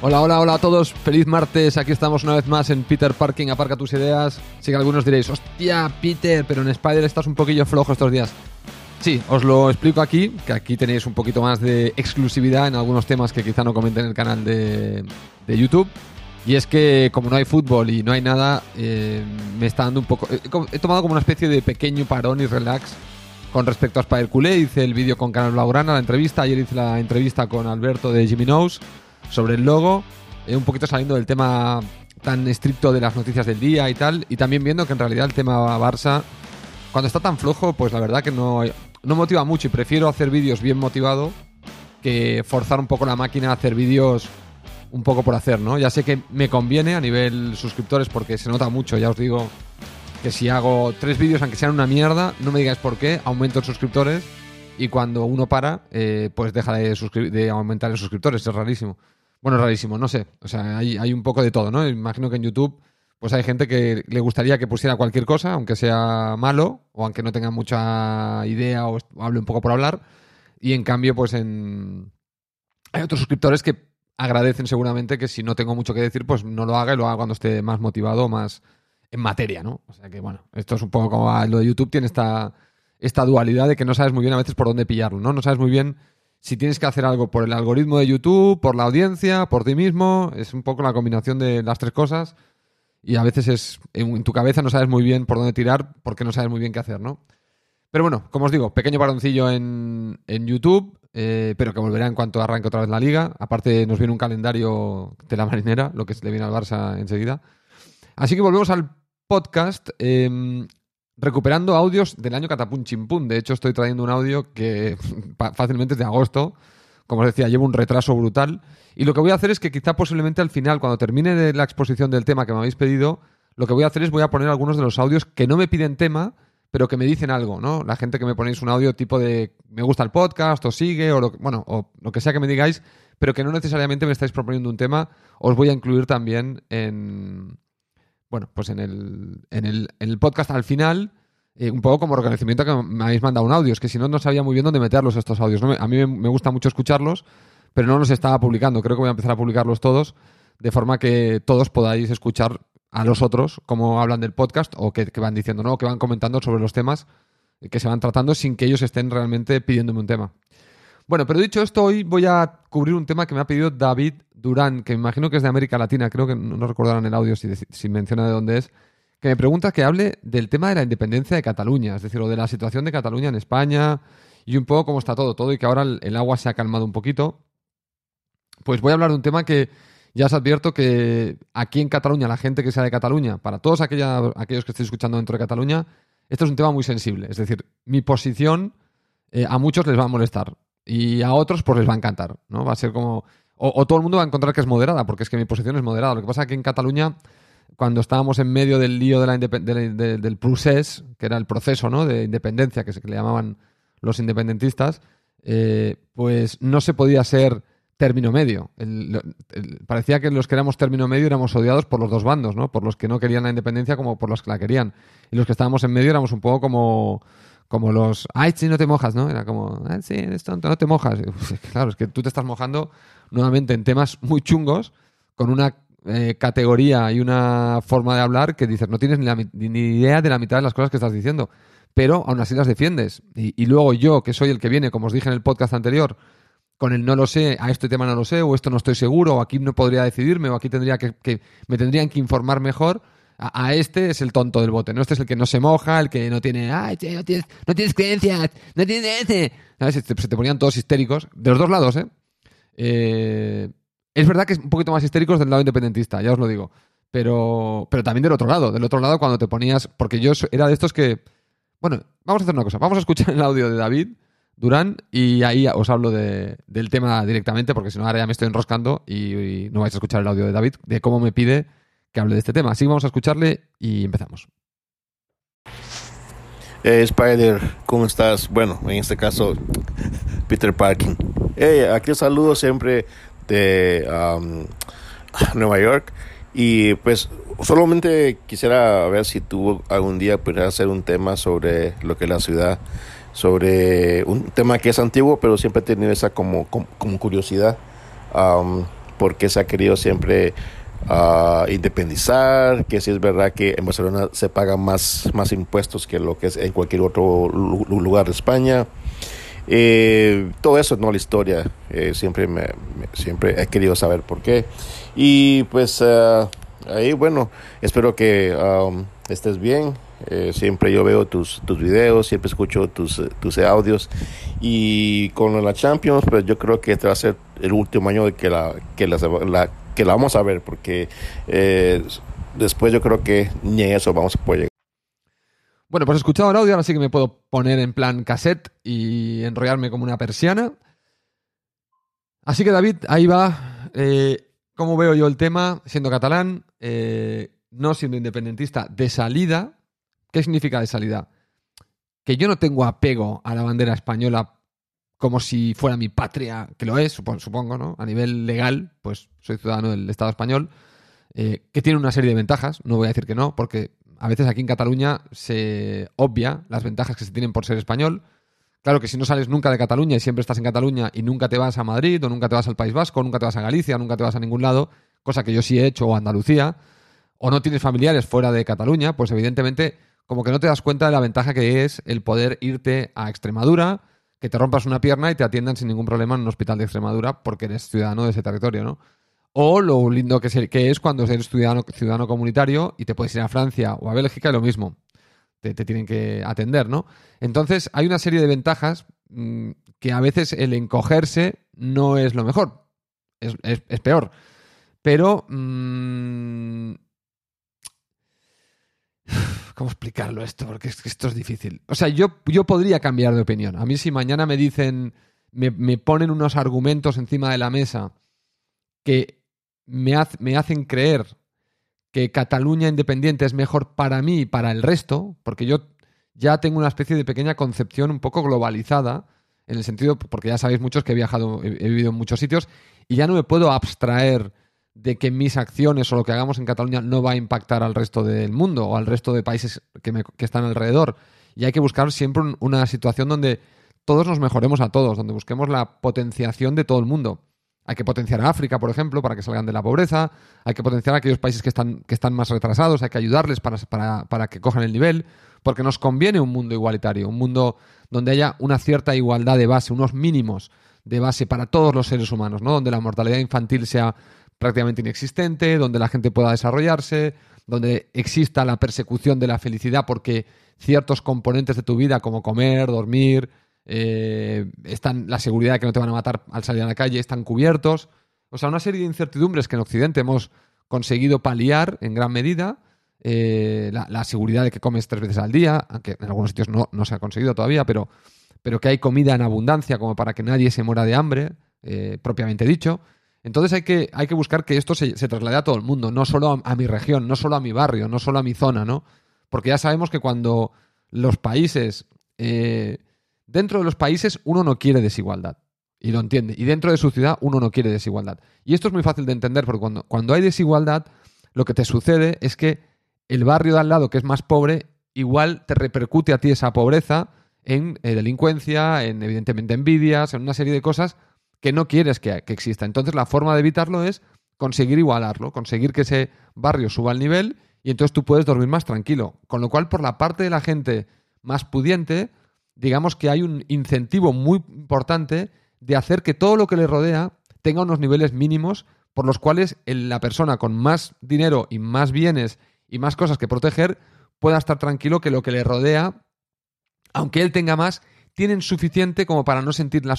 Hola, hola, hola a todos. Feliz martes. Aquí estamos una vez más en Peter Parking. Aparca tus ideas. Sí que algunos diréis, hostia, Peter, pero en Spider estás un poquillo flojo estos días. Sí, os lo explico aquí, que aquí tenéis un poquito más de exclusividad en algunos temas que quizá no comenten en el canal de, de YouTube. Y es que como no hay fútbol y no hay nada, eh, me está dando un poco... He, he tomado como una especie de pequeño parón y relax con respecto a Spider Culé. Hice el vídeo con Canal Blaugrana, la entrevista. Ayer hice la entrevista con Alberto de Jimmy Knows sobre el logo, eh, un poquito saliendo del tema tan estricto de las noticias del día y tal, y también viendo que en realidad el tema Barça, cuando está tan flojo, pues la verdad que no, no motiva mucho y prefiero hacer vídeos bien motivado que forzar un poco la máquina a hacer vídeos un poco por hacer, ¿no? Ya sé que me conviene a nivel suscriptores porque se nota mucho, ya os digo que si hago tres vídeos, aunque sean una mierda, no me digáis por qué, aumento en suscriptores y cuando uno para, eh, pues deja de, de aumentar en suscriptores, es rarísimo. Bueno, rarísimo, no sé. O sea, hay, hay un poco de todo, ¿no? Imagino que en YouTube pues hay gente que le gustaría que pusiera cualquier cosa, aunque sea malo, o aunque no tenga mucha idea o, hable un poco por hablar. Y en cambio, pues en... Hay otros suscriptores que agradecen seguramente que si no tengo mucho que decir, pues no lo haga y lo haga cuando esté más motivado, más en materia, ¿no? O sea que, bueno, esto es un poco como lo de YouTube tiene esta, esta dualidad de que no sabes muy bien a veces por dónde pillarlo, ¿no? No sabes muy bien si tienes que hacer algo por el algoritmo de YouTube, por la audiencia, por ti mismo, es un poco la combinación de las tres cosas y a veces es en tu cabeza no sabes muy bien por dónde tirar porque no sabes muy bien qué hacer, ¿no? Pero bueno, como os digo, pequeño baroncillo en, en YouTube, eh, pero que volverá en cuanto arranque otra vez la liga. Aparte nos viene un calendario de la marinera, lo que le viene al Barça enseguida. Así que volvemos al podcast. Eh, recuperando audios del año Catapum Chimpún. De hecho, estoy trayendo un audio que fácilmente es de agosto. Como os decía, llevo un retraso brutal. Y lo que voy a hacer es que quizá posiblemente al final, cuando termine de la exposición del tema que me habéis pedido, lo que voy a hacer es voy a poner algunos de los audios que no me piden tema, pero que me dicen algo, ¿no? La gente que me ponéis un audio tipo de me gusta el podcast o sigue o lo, bueno, o lo que sea que me digáis, pero que no necesariamente me estáis proponiendo un tema, os voy a incluir también en, bueno, pues en el, en el, en el podcast al final, eh, un poco como reconocimiento que me habéis mandado un audio. Es que si no, no sabía muy bien dónde meterlos estos audios. A mí me, gusta mucho escucharlos, pero no los estaba publicando. Creo que voy a empezar a publicarlos todos, de forma que todos podáis escuchar a los otros cómo hablan del podcast o que, que van diciendo, ¿no? O que van comentando sobre los temas que se van tratando sin que ellos estén realmente pidiéndome un tema. Bueno, pero dicho esto, hoy voy a cubrir un tema que me ha pedido David Durán, que me imagino que es de América Latina, creo que no recordarán el audio si, si menciona de dónde es, que me pregunta que hable del tema de la independencia de Cataluña, es decir, o de la situación de Cataluña en España y un poco cómo está todo, todo y que ahora el, agua se ha calmado un poquito. Pues voy a hablar de un tema que ya os advierto que aquí en Cataluña, la gente que sea de Cataluña, para todos aquellos que estéis escuchando dentro de Cataluña, esto es un tema muy sensible. Es decir, mi posición eh, a muchos les va a molestar y a otros pues les va a encantar, ¿no? Va a ser como... O, todo el mundo va a encontrar que es moderada, porque es que mi posición es moderada. Lo que pasa es que en Cataluña, cuando estábamos en medio del lío de la del procés, que era el proceso ¿no? de independencia que, se, le llamaban los independentistas, eh, pues no se podía ser término medio. parecía que los que éramos término medio éramos odiados por los dos bandos, ¿no? Por los que no querían la independencia como por los que la querían. Y los que estábamos en medio éramos un poco como como los, ay, sí, no te mojas, ¿no? Era como, ay, sí, eres tonto, no te mojas. claro, es que tú te estás mojando nuevamente en temas muy chungos, con una eh, categoría y una forma de hablar que dices, no tienes ni, ni, idea de la mitad de las cosas que estás diciendo, pero aún así las defiendes. Y, luego yo, que soy el que viene, como os dije en el podcast anterior, con el no lo sé, a este tema no lo sé, o esto no estoy seguro, o aquí no podría decidirme, o aquí tendría que, que me tendrían que informar mejor a, este es el tonto del bote, ¿no? Este es el que no se moja, el que no tiene, ay, no tienes, no tienes creencias, no tienes. Se, te, ponían todos histéricos, de los dos lados, ¿eh? ¿eh? Es verdad que es un poquito más histéricos del lado independentista, ya os lo digo. Pero, pero también del otro lado, del otro lado cuando te ponías, porque yo era de estos que, bueno, vamos a hacer una cosa, vamos a escuchar el audio de David Durán y ahí os hablo de, del tema directamente, porque si no ahora ya me estoy enroscando y no vais a escuchar el audio de David, de cómo me pide que hable de este tema. Así que vamos a escucharle y empezamos. Hey Spider, ¿cómo estás? Bueno, en este caso, Peter Parking. Hey, aquí saludo siempre de um, Nueva York. Y pues solamente quisiera ver si tú algún día pudieras hacer un tema sobre lo que es la ciudad, sobre un tema que es antiguo, pero siempre he tenido esa como, curiosidad. Um, por qué se ha querido siempre uh, independizar, que si es verdad que en Barcelona se pagan más, más impuestos que lo que es en cualquier otro lugar de España. Eh, todo eso no la historia eh, siempre me, siempre he querido saber por qué y pues uh, ahí bueno espero que um, estés bien eh, siempre yo veo tus, tus videos, siempre escucho tus, tus audios. Y con la Champions, pues yo creo que este va a ser el último año de que la, que la, que la vamos a ver, porque eh, después yo creo que ni eso vamos a poder llegar. Bueno, pues he escuchado el audio, ahora sí que me puedo poner en plan cassette y enrollarme como una persiana. Así que David, ahí va. Eh, ¿Cómo veo yo el tema? Siendo catalán, no siendo independentista de salida, ¿Qué significa de salida? Que yo no tengo apego a la bandera española como si fuera mi patria, que lo es, supongo, ¿no? A nivel legal, pues soy ciudadano del Estado español, eh, que tiene una serie de ventajas, no voy a decir que no, porque a veces aquí en Cataluña se obvia las ventajas que se tienen por ser español. Claro que si no sales nunca de Cataluña y siempre estás en Cataluña y nunca te vas a Madrid o nunca te vas al País Vasco, nunca te vas a Galicia, nunca te vas a ningún lado, cosa que yo sí he hecho, o Andalucía, o no tienes familiares fuera de Cataluña, pues evidentemente como que no te das cuenta de la ventaja que es el poder irte a Extremadura, que te rompas una pierna y te atiendan sin ningún problema en un hospital de Extremadura porque eres ciudadano de ese territorio, ¿no? O lo lindo que, es cuando eres ciudadano, ciudadano comunitario y te puedes ir a Francia o a Bélgica y lo mismo. Te, tienen que atender, ¿no? Entonces, hay una serie de ventajas mm, que a veces el encogerse no es lo mejor. Es, peor. Pero mm, ¿Cómo explicarlo esto? Porque esto es difícil. O sea, yo, yo podría cambiar de opinión. A mí si mañana me dicen, me, ponen unos argumentos encima de la mesa que me, me hacen creer que Cataluña independiente es mejor para mí y para el resto, porque yo ya tengo una especie de pequeña concepción un poco globalizada, en el sentido, porque ya sabéis muchos que he viajado, he vivido en muchos sitios, y ya no me puedo abstraer de que mis acciones o lo que hagamos en Cataluña no va a impactar al resto del mundo o al resto de países que, están alrededor. Y hay que buscar siempre una situación donde todos nos mejoremos a todos, donde busquemos la potenciación de todo el mundo. Hay que potenciar a África, por ejemplo, para que salgan de la pobreza. Hay que potenciar a aquellos países que están, que están más retrasados. Hay que ayudarles para, para, para que cojan el nivel. Porque nos conviene un mundo igualitario, un mundo donde haya una cierta igualdad de base, unos mínimos de base para todos los seres humanos, ¿no? Donde la mortalidad infantil sea prácticamente inexistente, donde la gente pueda desarrollarse, donde exista la persecución de la felicidad porque ciertos componentes de tu vida como comer, dormir, eh, están la seguridad de que no te van a matar al salir a la calle, están cubiertos. O sea, una serie de incertidumbres que en Occidente hemos conseguido paliar en gran medida. Eh, la, seguridad de que comes tres veces al día, aunque en algunos sitios no, se ha conseguido todavía, pero, pero, que hay comida en abundancia como para que nadie se muera de hambre, eh, propiamente dicho. Entonces hay que, hay que buscar que esto se, traslade a todo el mundo, no solo a, mi región, no solo a mi barrio, no solo a mi zona, ¿no? Porque ya sabemos que cuando los países, eh, dentro de los países uno no quiere desigualdad, y lo entiende, y dentro de su ciudad uno no quiere desigualdad. Y esto es muy fácil de entender, porque cuando, cuando hay desigualdad, lo que te sucede es que el barrio de al lado, que es más pobre, igual te repercute a ti esa pobreza en eh, delincuencia, en evidentemente envidias, en una serie de cosas que no quieres que, exista. Entonces la forma de evitarlo es conseguir igualarlo, conseguir que ese barrio suba al nivel y entonces tú puedes dormir más tranquilo. Con lo cual, por la parte de la gente más pudiente, digamos que hay un incentivo muy importante de hacer que todo lo que le rodea tenga unos niveles mínimos por los cuales la persona con más dinero y más bienes y más cosas que proteger pueda estar tranquilo que lo que le rodea, aunque él tenga más, tienen suficiente como para no sentir la,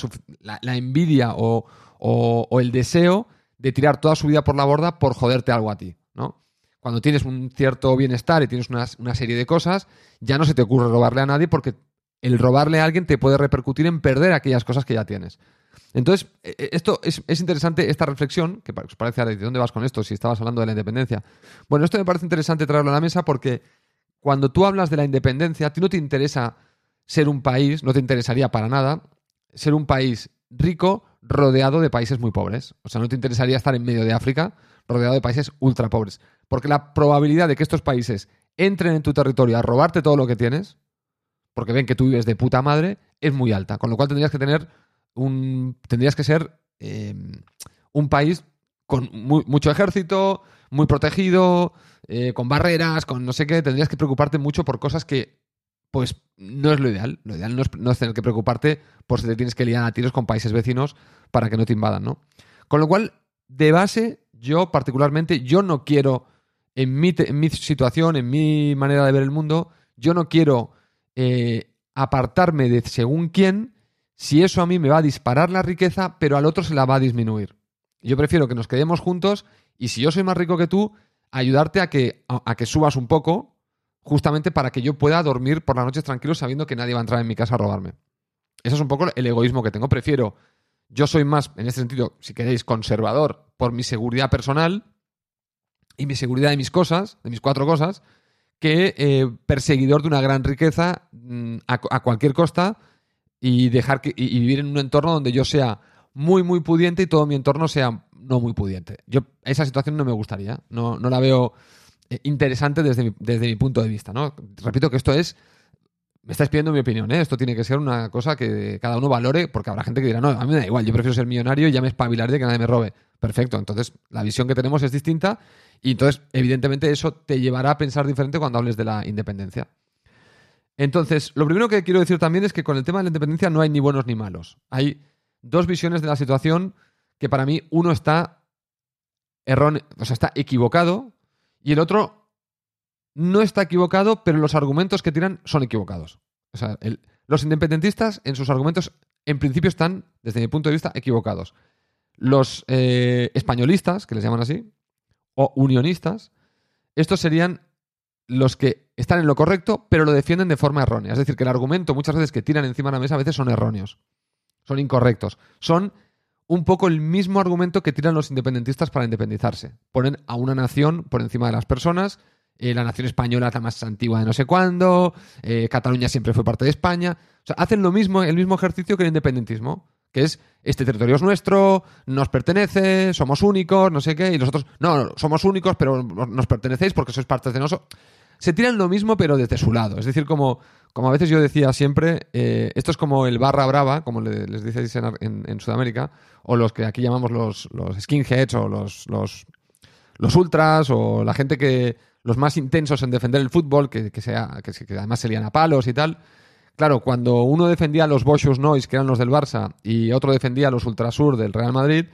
envidia o, el deseo de tirar toda su vida por la borda por joderte algo a ti, ¿no? Cuando tienes un cierto bienestar y tienes una, serie de cosas, ya no se te ocurre robarle a nadie porque el robarle a alguien te puede repercutir en perder aquellas cosas que ya tienes. Entonces, e, e, esto es, interesante, esta reflexión, que os parece, ¿de dónde vas con esto? Si estabas hablando de la independencia. Bueno, esto me parece interesante traerlo a la mesa porque cuando tú hablas de la independencia, a ti no te interesa ser un país, no te interesaría para nada, ser un país rico rodeado de países muy pobres. O sea, no te interesaría estar en medio de África rodeado de países ultra pobres. Porque la probabilidad de que estos países entren en tu territorio a robarte todo lo que tienes, porque ven que tú vives de puta madre, es muy alta. Con lo cual tendrías que tener un. tendrías que ser eh, un país con mucho ejército, muy protegido, eh, con barreras, con no sé qué, tendrías que preocuparte mucho por cosas que, pues, no es lo ideal. Lo ideal no es, tener que preocuparte por si te tienes que liar a tiros con países vecinos para que no te invadan, ¿no? Con lo cual, de base, yo particularmente, yo no quiero, en mi, en mi situación, en mi manera de ver el mundo, yo no quiero eh, apartarme de según quién si eso a mí me va a disparar la riqueza, pero al otro se la va a disminuir. Yo prefiero que nos quedemos juntos y si yo soy más rico que tú, ayudarte a que, a, que subas un poco, justamente para que yo pueda dormir por las noches tranquilo sabiendo que nadie va a entrar en mi casa a robarme. Eso es un poco el egoísmo que tengo. Prefiero, yo soy más, en este sentido, si queréis, conservador por mi seguridad personal y mi seguridad de mis cosas, de mis cuatro cosas, que eh, perseguidor de una gran riqueza mm, a, cualquier costa y dejar que, y vivir en un entorno donde yo sea muy, muy pudiente y todo mi entorno sea no muy pudiente. Yo esa situación no me gustaría, no, no la veo interesante desde mi, desde mi punto de vista. ¿no? Repito que esto es, me estáis pidiendo mi opinión, ¿eh? esto tiene que ser una cosa que cada uno valore, porque habrá gente que dirá, no, a mí me da igual, yo prefiero ser millonario y ya me espabilaré de que nadie me robe. Perfecto, entonces la visión que tenemos es distinta y entonces evidentemente eso te llevará a pensar diferente cuando hables de la independencia. Entonces, lo primero que quiero decir también es que con el tema de la independencia no hay ni buenos ni malos. Hay dos visiones de la situación que para mí uno está erróneo, o sea, está equivocado y el otro no está equivocado, pero los argumentos que tiran son equivocados. O sea, los independentistas en sus argumentos en principio están, desde mi punto de vista, equivocados. Los eh, españolistas, que les llaman así, o unionistas, estos serían los que están en lo correcto, pero lo defienden de forma errónea. Es decir, que el argumento muchas veces que tiran encima de la mesa a veces son erróneos, son incorrectos, son un poco el mismo argumento que tiran los independentistas para independizarse. Ponen a una nación por encima de las personas, eh, la nación española la más antigua de no sé cuándo, eh, Cataluña siempre fue parte de España. Hacen lo mismo, el mismo ejercicio que el independentismo, que es este territorio es nuestro, nos pertenece, somos únicos, no sé qué, y los otros, no, no somos únicos, pero nos pertenecéis porque sois parte de nosotros se tiran lo mismo, pero desde su lado. Es decir, como, como a veces yo decía siempre, eh, esto es como el barra brava, como les dices en, Sudamérica, o los que aquí llamamos los, los skinheads, o los, los, los, ultras, o la gente que. los más intensos en defender el fútbol, que, sea, que, además se lían a palos y tal. Claro, cuando uno defendía a los Boschus Noise, que eran los del Barça, y otro defendía a los Ultrasur del Real Madrid,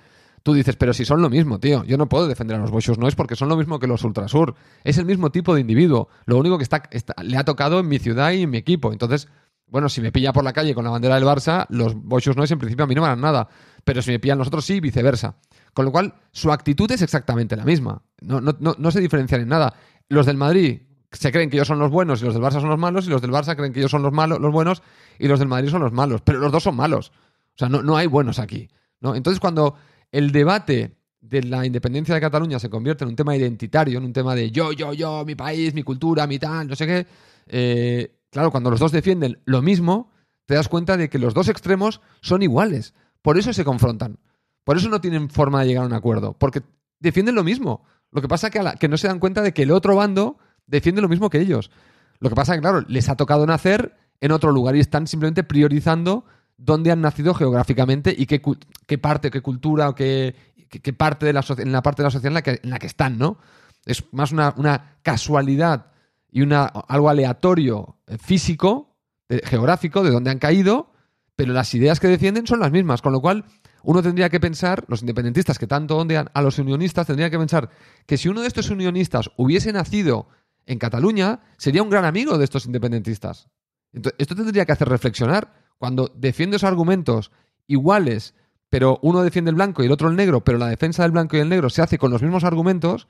Tú dices, pero si son lo mismo, tío. Yo no puedo defender a los Boschus es porque son lo mismo que los Ultrasur. Es el mismo tipo de individuo. Lo único que está, le ha tocado en mi ciudad y en mi equipo. Entonces, bueno, si me pilla por la calle con la bandera del Barça, los Boschus Noise en principio a mí no me harán nada. Pero si me pillan los otros sí, viceversa. Con lo cual, su actitud es exactamente la misma. No, no, no, no se diferencian en nada. Los del Madrid se creen que ellos son los buenos y los del Barça son los malos, y los del Barça creen que ellos son los malos, los buenos, y los del Madrid son los malos. Pero los dos son malos. O sea, no, no hay buenos aquí. ¿no? Entonces, cuando el debate de la independencia de Cataluña se convierte en un tema identitario, en un tema de yo, yo, yo, mi país, mi cultura, mi tal, no sé qué, eh, claro, cuando los dos defienden lo mismo, te das cuenta de que los dos extremos son iguales. Por eso se confrontan. Por eso no tienen forma de llegar a un acuerdo. Porque defienden lo mismo. Lo que pasa es que, que no se dan cuenta de que el otro bando defiende lo mismo que ellos. Lo que pasa es que, claro, les ha tocado nacer en otro lugar y están simplemente priorizando dónde han nacido geográficamente y qué, qué parte, qué cultura o qué, qué, parte de la en la parte de la sociedad en la que, en la que están, ¿no? Es más una, una casualidad y una, algo aleatorio eh, físico, geográfico, de dónde han caído, pero las ideas que defienden son las mismas, con lo cual uno tendría que pensar, los independentistas que tanto ondean a los unionistas, tendría que pensar que si uno de estos unionistas hubiese nacido en Cataluña, sería un gran amigo de estos independentistas. Entonces, esto tendría que hacer reflexionar cuando defiendes argumentos iguales, pero uno defiende el blanco y el otro el negro, pero la defensa del blanco y el negro se hace con los mismos argumentos,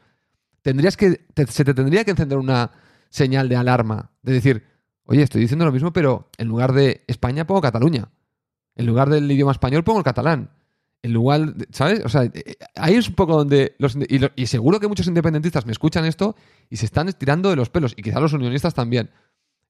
tendrías que, se te tendría que encender una señal de alarma, de decir, oye, estoy diciendo lo mismo, pero en lugar de España pongo Cataluña. En lugar del idioma español pongo el catalán. En lugar, ¿sabes? O sea, eh, ahí es un poco donde los, y, y seguro que muchos independentistas me escuchan esto y se están estirando de los pelos, y quizás los unionistas también.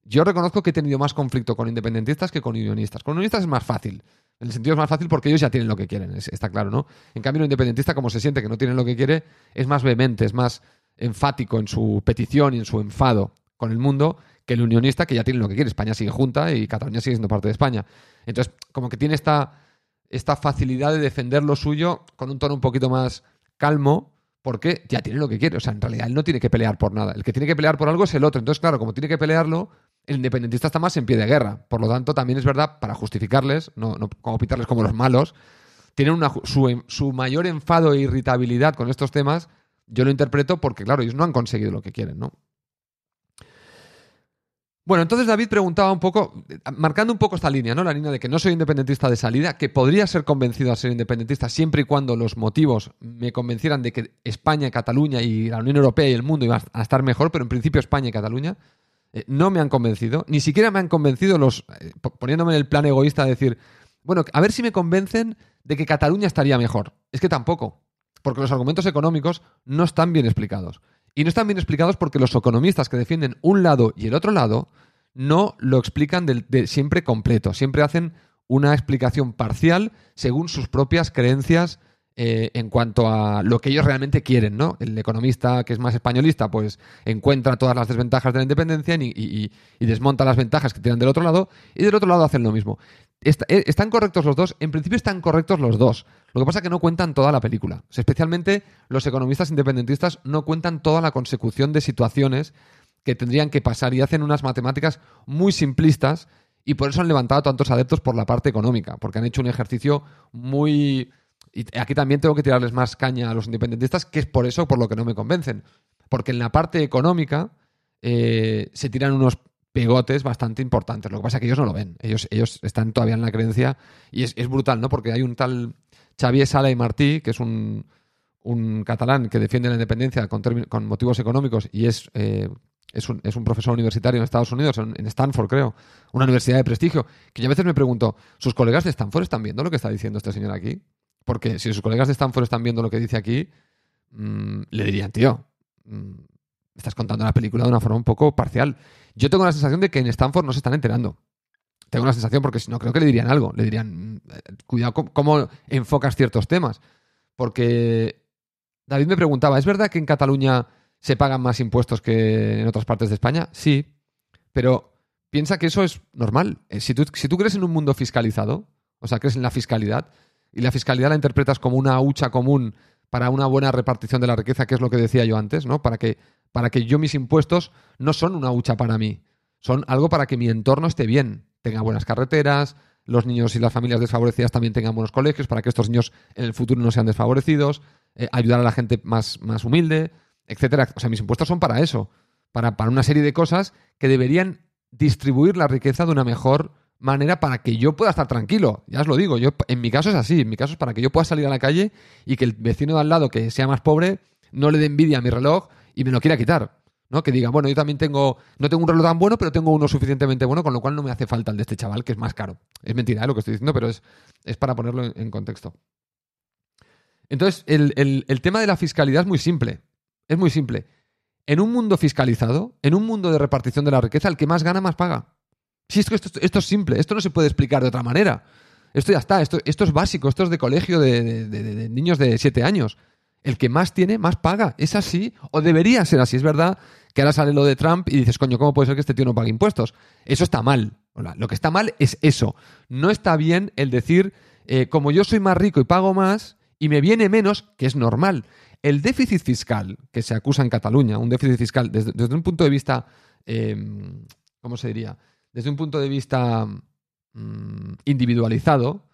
Yo reconozco que he tenido más conflicto con independentistas que con unionistas. Con unionistas es más fácil. En el sentido es más fácil porque ellos ya tienen lo que quieren, está claro, ¿no? En cambio, un independentista, como se siente que no tiene lo que quiere, es más vehemente, es más enfático en su petición y en su enfado con el mundo que el unionista que ya tiene lo que quiere. España sigue junta y Cataluña sigue siendo parte de España. Entonces, como que tiene esta, esta facilidad de defender lo suyo con un tono un poquito más calmo porque ya tiene lo que quiere. O sea, en realidad él no tiene que pelear por nada. El que tiene que pelear por algo es el otro. Entonces, claro, como tiene que pelearlo, el independentista está más en pie de guerra. Por lo tanto, también es verdad, para justificarles, no, no como pitarles como los malos, tienen su, su mayor enfado e irritabilidad con estos temas, yo lo interpreto porque, claro, ellos no han conseguido lo que quieren, ¿no? Bueno, entonces David preguntaba un poco, marcando un poco esta línea, ¿no? La línea de que no soy independentista de salida, que podría ser convencido a ser independentista siempre y cuando los motivos me convencieran de que España, Cataluña y la Unión Europea y el mundo iban a estar mejor, pero en principio España y Cataluña eh, no me han convencido, ni siquiera me han convencido los, eh, poniéndome en el plan egoísta de decir, bueno, a ver si me convencen de que Cataluña estaría mejor. Es que tampoco, porque los argumentos económicos no están bien explicados. Y no están bien explicados porque los economistas que defienden un lado y el otro lado no lo explican de, siempre completo. Siempre hacen una explicación parcial según sus propias creencias eh, en cuanto a lo que ellos realmente quieren, ¿no? El economista que es más españolista, pues encuentra todas las desventajas de la independencia y, desmonta las ventajas que tienen del otro lado, y del otro lado hacen lo mismo. Eh, ¿Están correctos los dos? En principio están correctos los dos. Lo que pasa es que no cuentan toda la película. especialmente los economistas independentistas no cuentan toda la consecución de situaciones que tendrían que pasar y hacen unas matemáticas muy simplistas y por eso han levantado tantos adeptos por la parte económica, porque han hecho un ejercicio muy... Y aquí también tengo que tirarles más caña a los independentistas, que es por eso por lo que no me convencen. Porque en la parte económica eh, se tiran unos pegotes bastante importantes. Lo que pasa es que ellos no lo ven. Ellos, ellos están todavía en la creencia y es, es brutal, ¿no? Porque hay un tal Xavier Sala y Martí, que es un, catalán que defiende la independencia con, con motivos económicos y es, eh, es, un, es, un, profesor universitario en Estados Unidos, en, Stanford creo, una universidad de prestigio, que yo a veces me pregunto, ¿sus colegas de Stanford están viendo lo que está diciendo este señor aquí? Porque si sus colegas de Stanford están viendo lo que dice aquí, mm, le dirían, tío, mm, estás contando la película de una forma un poco parcial. Yo tengo la sensación de que en Stanford no se están enterando. Tengo la sensación porque si no creo que le dirían algo. Le dirían, mm, cuidado cómo enfocas ciertos temas. Porque David me preguntaba, ¿es verdad que en Cataluña se pagan más impuestos que en otras partes de España? Sí, pero piensa que eso es normal. Eh, si tú, si tú crees en un mundo fiscalizado, o sea, crees en la fiscalidad, y la fiscalidad la interpretas como una hucha común para una buena repartición de la riqueza, que es lo que decía yo antes, ¿no? Para que, para que yo mis impuestos no son una hucha para mí, son algo para que mi entorno esté bien, tenga buenas carreteras, los niños y las familias desfavorecidas también tengan buenos colegios, para que estos niños en el futuro no sean desfavorecidos, eh, ayudar a la gente más, más humilde, etcétera. O sea, mis impuestos son para eso, para, para una serie de cosas que deberían distribuir la riqueza de una mejor manera para que yo pueda estar tranquilo. Ya os lo digo, yo en mi caso es así, en mi caso es para que yo pueda salir a la calle y que el vecino de al lado que sea más pobre no le dé envidia a mi reloj y me lo quiera quitar. ¿no? Que diga, bueno, yo también tengo, no tengo un reloj tan bueno, pero tengo uno suficientemente bueno, con lo cual no me hace falta el de este chaval, que es más caro. Es mentira ¿eh? lo que estoy diciendo, pero es, es para ponerlo en, contexto. Entonces, el, tema de la fiscalidad es muy simple. Es muy simple. En un mundo fiscalizado, en un mundo de repartición de la riqueza, el que más gana, más paga. Si esto, esto, es simple, esto no se puede explicar de otra manera. Esto ya está, esto, es básico, esto es de colegio de, de niños de 7 años el que más tiene, más paga. Es así, o debería ser así. Es verdad que ahora sale lo de Trump y dices, coño, ¿cómo puede ser que este tío no pague impuestos? Eso está mal. Lo que está mal es eso. No está bien el decir, eh, como yo soy más rico y pago más y me viene menos, que es normal. El déficit fiscal que se acusa en Cataluña, un déficit fiscal desde, un punto de vista, em, ¿cómo se diría? Desde un punto de vista mm, individualizado,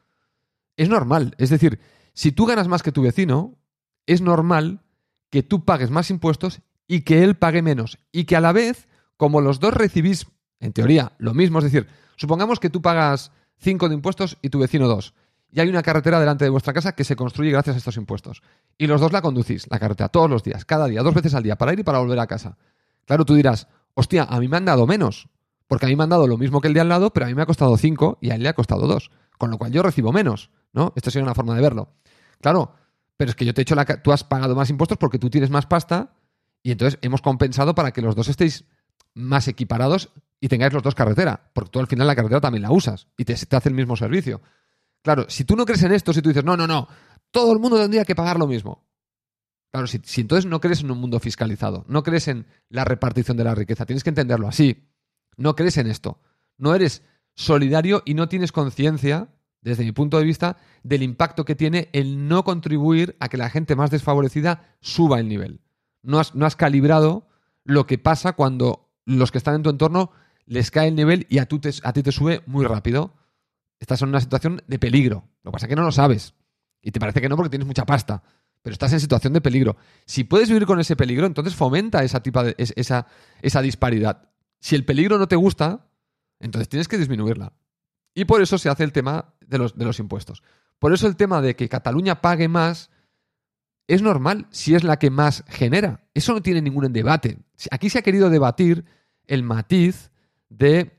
es normal. Es decir, si tú ganas más que tu vecino, es normal que tú pagues más impuestos y que él pague menos. Y que a la vez, como los dos recibís, en teoría, lo mismo, es decir, supongamos que tú pagas 5 de impuestos y tu vecino 2. Y hay una carretera delante de vuestra casa que se construye gracias a estos impuestos. Y los dos la conducís, la carretera, todos los días, cada día, dos veces al día, para ir y para volver a casa. Claro, tú dirás, hostia, a mí me han dado menos. Porque a mí me han dado lo mismo que el de al lado, pero a mí me ha costado 5 y a él le ha costado 2. Con lo cual yo recibo menos, ¿no? Esta sería una forma de verlo. Claro, pero es que yo te he hecho la... Tú has pagado más impuestos porque tú tienes más pasta y entonces hemos compensado para que los dos estéis más equiparados y tengáis los dos carretera, porque tú al final la carretera también la usas y te, hace el mismo servicio. Claro, si tú no crees en esto, si tú dices, no, no, no, todo el mundo tendría que pagar lo mismo. Claro, si, si entonces no crees en un mundo fiscalizado, no crees en la repartición de la riqueza, tienes que entenderlo así. No crees en esto. No eres solidario y no tienes conciencia desde mi punto de vista, del impacto que tiene el no contribuir a que la gente más desfavorecida suba el nivel. No has, no has calibrado lo que pasa cuando los que están en tu entorno les cae el nivel y a, tú a ti te sube muy rápido. Estás en una situación de peligro. Lo que pasa es que no lo sabes. Y te parece que no porque tienes mucha pasta. Pero estás en situación de peligro. Si puedes vivir con ese peligro, entonces fomenta esa, tipa esa, esa disparidad. Si el peligro no te gusta, entonces tienes que disminuirla. Y por eso se hace el tema de los, impuestos. Por eso el tema de que Cataluña pague más es normal si es la que más genera. Eso no tiene ningún debate. Aquí se ha querido debatir el matiz de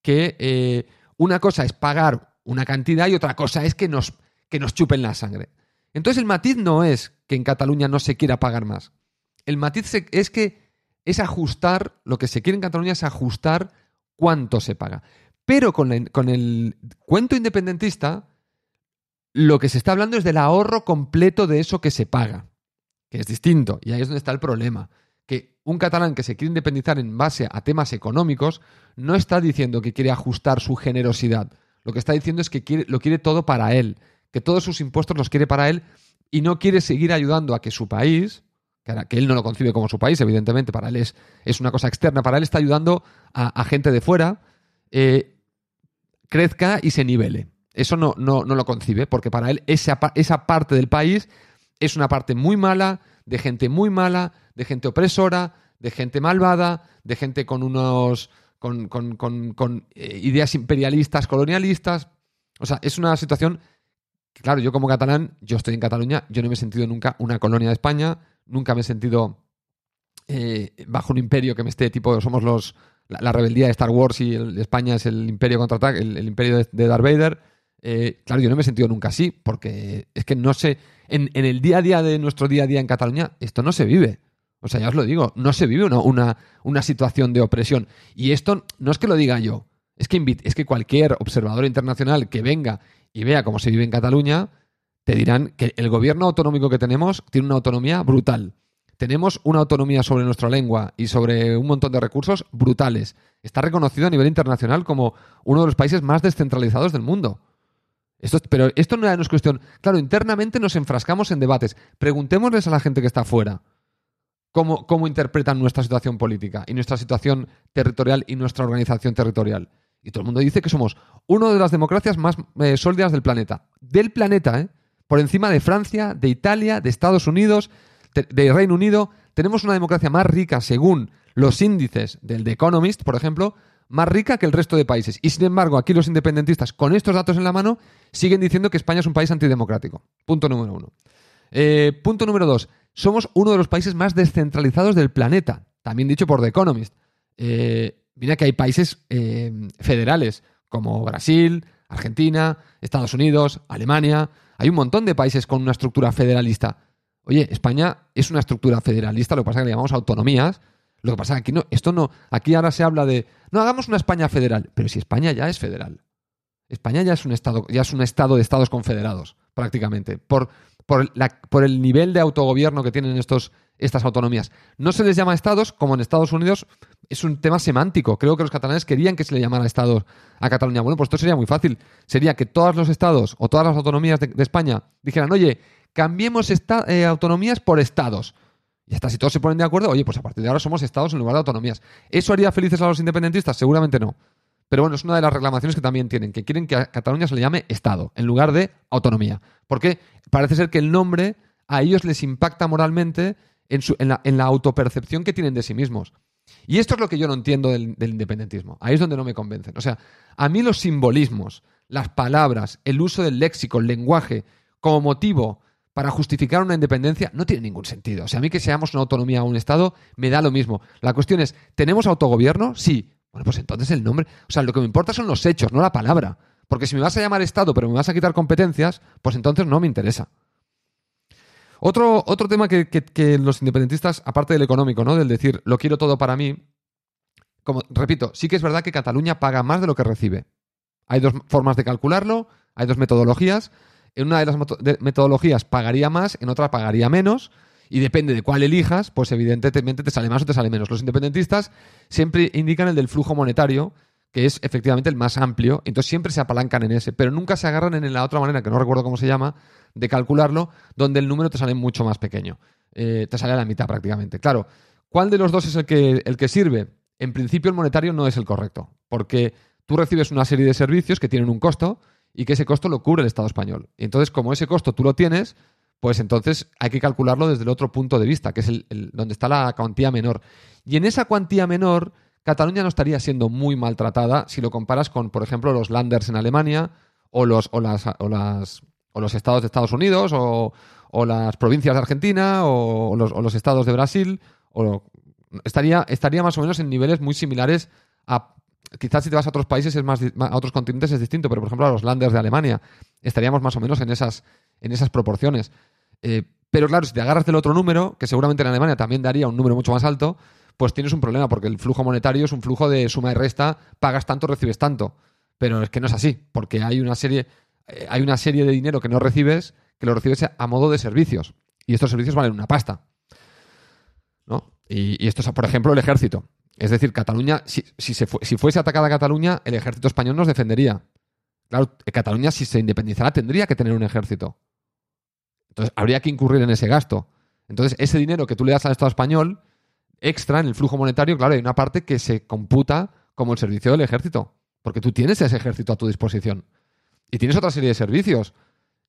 que eh, una cosa es pagar una cantidad y otra cosa es que nos, que nos chupen la sangre. Entonces el matiz no es que en Cataluña no se quiera pagar más. El matiz es que es ajustar, lo que se quiere en Cataluña es ajustar cuánto se paga. Pero con, el cuento independentista, lo que se está hablando es del ahorro completo de eso que se paga, que es distinto, y ahí es donde está el problema que un catalán que se quiere independizar en base a temas económicos no está diciendo que quiere ajustar su generosidad. Lo que está diciendo es que lo quiere todo para él, que todos sus impuestos los quiere para él y no quiere seguir ayudando a que su país, que él no lo concibe como su país, evidentemente, para él es, es una cosa externa, para él está ayudando a, gente de fuera, eh, crezca y se nivele. Eso no, no, no, lo concibe, porque para él esa, esa parte del país es una parte muy mala, de gente muy mala, de gente opresora, de gente malvada, de gente con unos. con, con, eh, ideas imperialistas, colonialistas. O sea, es una situación. Claro, yo como catalán, yo estoy en Cataluña, yo no me he sentido nunca una colonia de España, nunca me he sentido eh, bajo un imperio que me esté tipo, somos los la, rebeldía de Star Wars y España es el imperio contraataque, el, el imperio de, Darth Vader. Eh, claro, yo no me he sentido nunca así, porque es que no sé, en, el día a día de nuestro día a día en Cataluña, esto no se vive. O sea, ya os lo digo, no se vive una, una, situación de opresión. Y esto no es que lo diga yo, es que, es que cualquier observador internacional que venga y vea cómo se vive en Cataluña, te dirán que el gobierno autonómico que tenemos tiene una autonomía brutal. Tenemos una autonomía sobre nuestra lengua y sobre un montón de recursos brutales. Está reconocido a nivel internacional como uno de los países más descentralizados del mundo. Esto, pero esto no es cuestión. Claro, internamente nos enfrascamos en debates. Preguntémosles a la gente que está afuera cómo, interpretan nuestra situación política y nuestra situación territorial y nuestra organización territorial. Y todo el mundo dice que somos una de las democracias más eh, sólidas del planeta. Del planeta, ¿eh? Por encima de Francia, de Italia, de Estados Unidos, de Reino Unido. Tenemos una democracia más rica, según los índices del The Economist, por ejemplo, más rica que el resto de países. Y sin embargo, aquí los independentistas, con estos datos en la mano, siguen diciendo que España es un país antidemocrático. Punto número uno. Eh, punto número dos somos uno de los países más descentralizados del planeta, también dicho por The Economist. Eh, mira que hay países eh, federales como Brasil, Argentina, Estados Unidos, Alemania. Hay un montón de países con una estructura federalista. Oye, España es una estructura federalista, lo que pasa es que le llamamos autonomías. Lo que pasa es que aquí no, esto no, aquí ahora se habla de, no hagamos una España federal, pero si España ya es federal. España ya es un estado, ya es un estado de estados confederados, prácticamente, por por, el nivel de autogobierno que tienen estos, estas autonomías. No se les llama estados, como en Estados Unidos, es un tema semántico. Creo que los catalanes querían que se le llamara estados a Cataluña. Bueno, pues esto sería muy fácil. Sería que todos los estados o todas las autonomías de, España dijeran, oye, cambiemos eh, autonomías por estados. Y hasta si todos se ponen de acuerdo, oye, pues a partir de ahora somos estados en lugar de autonomías. ¿Eso haría felices a los independentistas? Seguramente no. Pero bueno, es una de las reclamaciones que también tienen, que quieren que a Cataluña se le llame Estado en lugar de autonomía. Porque parece ser que el nombre a ellos les impacta moralmente en, la, autopercepción que tienen de sí mismos. Y esto es lo que yo no entiendo del, independentismo. Ahí es donde no me convencen. O sea, a mí los simbolismos, las palabras, el uso del léxico, el lenguaje, como motivo para justificar una independencia, no tiene ningún sentido. O sea, a mí que seamos una autonomía o un Estado, me da lo mismo. La cuestión es, ¿tenemos autogobierno? Sí. Bueno, pues entonces el nombre. O sea, lo que me importa son los hechos, no la palabra. Porque si me vas a llamar Estado, pero me vas a quitar competencias, pues entonces no me interesa. Otro, otro tema que, los independentistas, aparte del económico, ¿no? Del decir, lo quiero todo para mí, como, repito, sí que es verdad que Cataluña paga más de lo que recibe. Hay dos formas de calcularlo, hay dos metodologías. En una de las metodologías pagaría más, en otra pagaría menos, y depende de cuál elijas, pues evidentemente te sale más o te sale menos. Los independentistas siempre indican el del flujo monetario, que es efectivamente el más amplio, entonces siempre se apalancan en ese, pero nunca se agarran en la otra manera, que no recuerdo cómo se llama, de calcularlo, donde el número te sale mucho más pequeño. Eh, te sale a la mitad prácticamente. Claro, ¿cuál de los dos es el que, el que sirve? En principio el monetario no es el correcto, porque tú recibes una serie de servicios que tienen un costo y que ese costo lo cubre el Estado español. Entonces, como ese costo tú lo tienes, pues entonces hay que calcularlo desde el otro punto de vista, que es el, donde está la cuantía menor. Y en esa cuantía menor, Cataluña no estaría siendo muy maltratada si lo comparas con, por ejemplo, los Landers en Alemania o los, o las, o los estados de Estados Unidos o, las provincias de Argentina o los, estados de Brasil. O, estaría, estaría más o menos en niveles muy similares a quizás si te vas a otros países, es más, a otros continentes es distinto, pero por ejemplo a los landers de Alemania estaríamos más o menos en esas, en esas proporciones. Eh, pero claro, si te agarras del otro número, que seguramente en Alemania también daría un número mucho más alto, pues tienes un problema, porque el flujo monetario es un flujo de suma y resta, pagas tanto, recibes tanto. Pero es que no es así, porque hay una serie, eh, hay una serie de dinero que no recibes, que lo recibes a modo de servicios. Y estos servicios valen una pasta. ¿no? Y, esto es, por ejemplo, el ejército. Es decir, Cataluña, si, si, si fuese atacada Cataluña, el ejército español nos defendería. Claro, Cataluña, si se independizara, tendría que tener un ejército. Entonces, habría que incurrir en ese gasto. Entonces, ese dinero que tú le das al Estado español, extra en el flujo monetario, claro, hay una parte que se computa como el servicio del ejército. Porque tú tienes ese ejército a tu disposición. Y tienes otra serie de servicios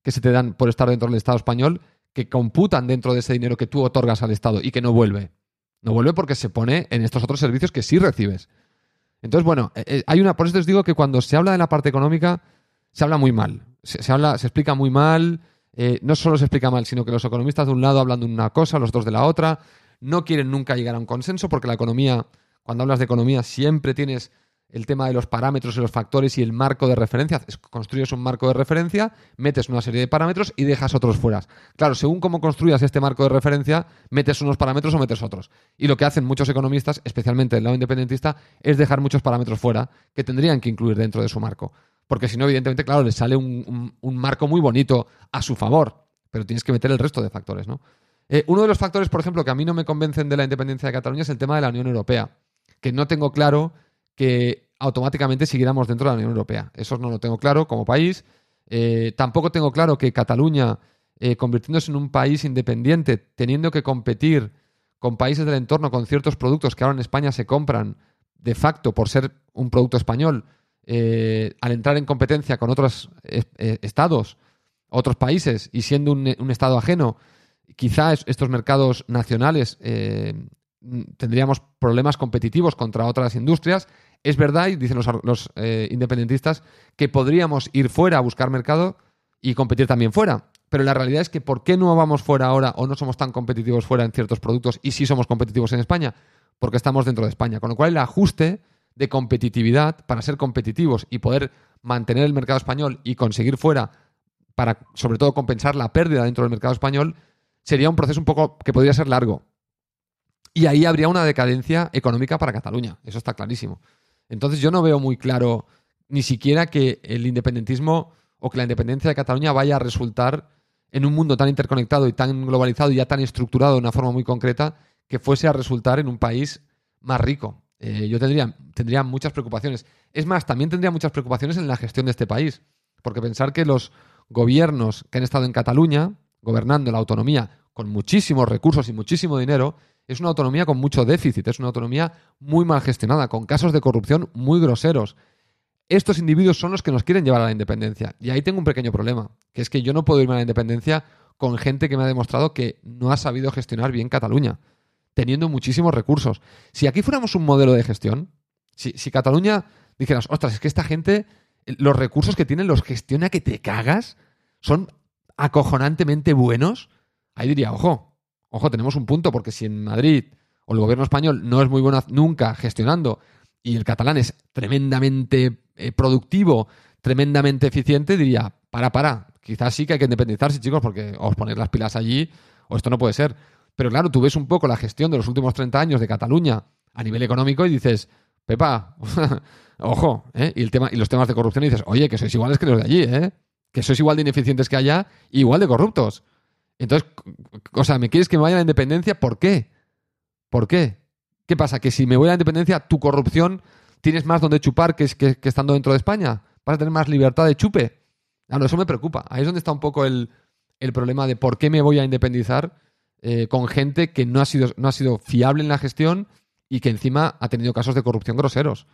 que se te dan por estar dentro del Estado español que computan dentro de ese dinero que tú otorgas al Estado y que no vuelve. No vuelve porque se pone en estos otros servicios que sí recibes. Entonces, bueno, eh, eh, hay una. Por eso os digo que cuando se habla de la parte económica, se habla muy mal. Se, habla, se explica muy mal. Eh, no solo se explica mal, sino que los economistas de un lado hablan de una cosa, los dos de la otra. No quieren nunca llegar a un consenso, porque la economía, cuando hablas de economía, siempre tienes el tema de los parámetros y los factores y el marco de referencia. Construyes un marco de referencia, metes una serie de parámetros y dejas otros fuera. Claro, según cómo construyas este marco de referencia, metes unos parámetros o metes otros. Y lo que hacen muchos economistas, especialmente el lado independentista, es dejar muchos parámetros fuera que tendrían que incluir dentro de su marco. Porque si no, evidentemente, claro, les sale un, marco muy bonito a su favor, pero tienes que meter el resto de factores, ¿no? Eh, uno de los factores, por ejemplo, que a mí no me convencen de la independencia de Cataluña es el tema de la Unión Europea, que no tengo claro que automáticamente siguiéramos dentro de la Unión Europea. Eso no lo tengo claro como país. Eh, tampoco tengo claro que Cataluña, eh, convirtiéndose en un país independiente, teniendo que competir con países del entorno con ciertos productos que ahora en España se compran de facto por ser un producto español, eh, al entrar en competencia con otros estados, otros países y siendo un, estado ajeno, quizá estos mercados nacionales tendríamos problemas competitivos contra otras industrias es verdad, y dicen los, eh, independentistas, que podríamos ir fuera a buscar mercado y competir también fuera. Pero la realidad es que ¿por qué no vamos fuera ahora o no somos tan competitivos fuera en ciertos productos y sí somos competitivos en España? Porque estamos dentro de España. Con lo cual el ajuste de competitividad para ser competitivos y poder mantener el mercado español y conseguir fuera para sobre todo compensar la pérdida dentro del mercado español sería un proceso un poco que podría ser largo. Y ahí habría una decadencia económica para Cataluña, eso está clarísimo. Entonces yo no veo muy claro ni siquiera que el independentismo o que la independencia de Cataluña vaya a resultar en un mundo tan interconectado y tan globalizado y ya tan estructurado de una forma muy concreta que fuese a resultar en un país más rico. Eh, yo tendría, tendría muchas preocupaciones. Es más, también tendría muchas preocupaciones en la gestión de este país, porque pensar que los gobiernos que han estado en Cataluña, gobernando la autonomía con muchísimos recursos y muchísimo dinero, es una autonomía con mucho déficit, es una autonomía muy mal gestionada, con casos de corrupción muy groseros. Estos individuos son los que nos quieren llevar a la independencia. Y ahí tengo un pequeño problema, que es que yo no puedo irme a la independencia con gente que me ha demostrado que no ha sabido gestionar bien Cataluña, teniendo muchísimos recursos. Si aquí fuéramos un modelo de gestión, si, Cataluña dijeras, ostras, es que esta gente, los recursos que tienen los gestiona que te cagas, son acojonantemente buenos, ahí diría, ojo, Ojo, tenemos un punto, porque si en Madrid o el gobierno español no es muy bueno nunca gestionando y el catalán es tremendamente eh, productivo, tremendamente eficiente, diría, para, para, quizás sí que hay que independizarse, chicos, porque os ponéis las pilas allí o esto no puede ser. Pero claro, tú ves un poco la gestión de los últimos 30 años de Cataluña a nivel económico y dices, Pepa, ojo, ¿eh? y, el tema, y los temas de corrupción y dices, oye, que sois iguales que los de allí, ¿eh? que sois igual de ineficientes que allá, igual de corruptos. Entonces, o sea, ¿me quieres que me vaya a la independencia? ¿Por qué? ¿Por qué? ¿Qué pasa? Que si me voy a la independencia, tu corrupción ¿Tienes más donde chupar que, estando dentro de España? ¿Vas a tener más libertad de chupe? Claro, eso me preocupa. Ahí es donde está un poco el, el problema de por qué me voy a independizar eh, con gente que no ha, sido, no ha sido fiable en la gestión y que encima ha tenido casos de corrupción groseros.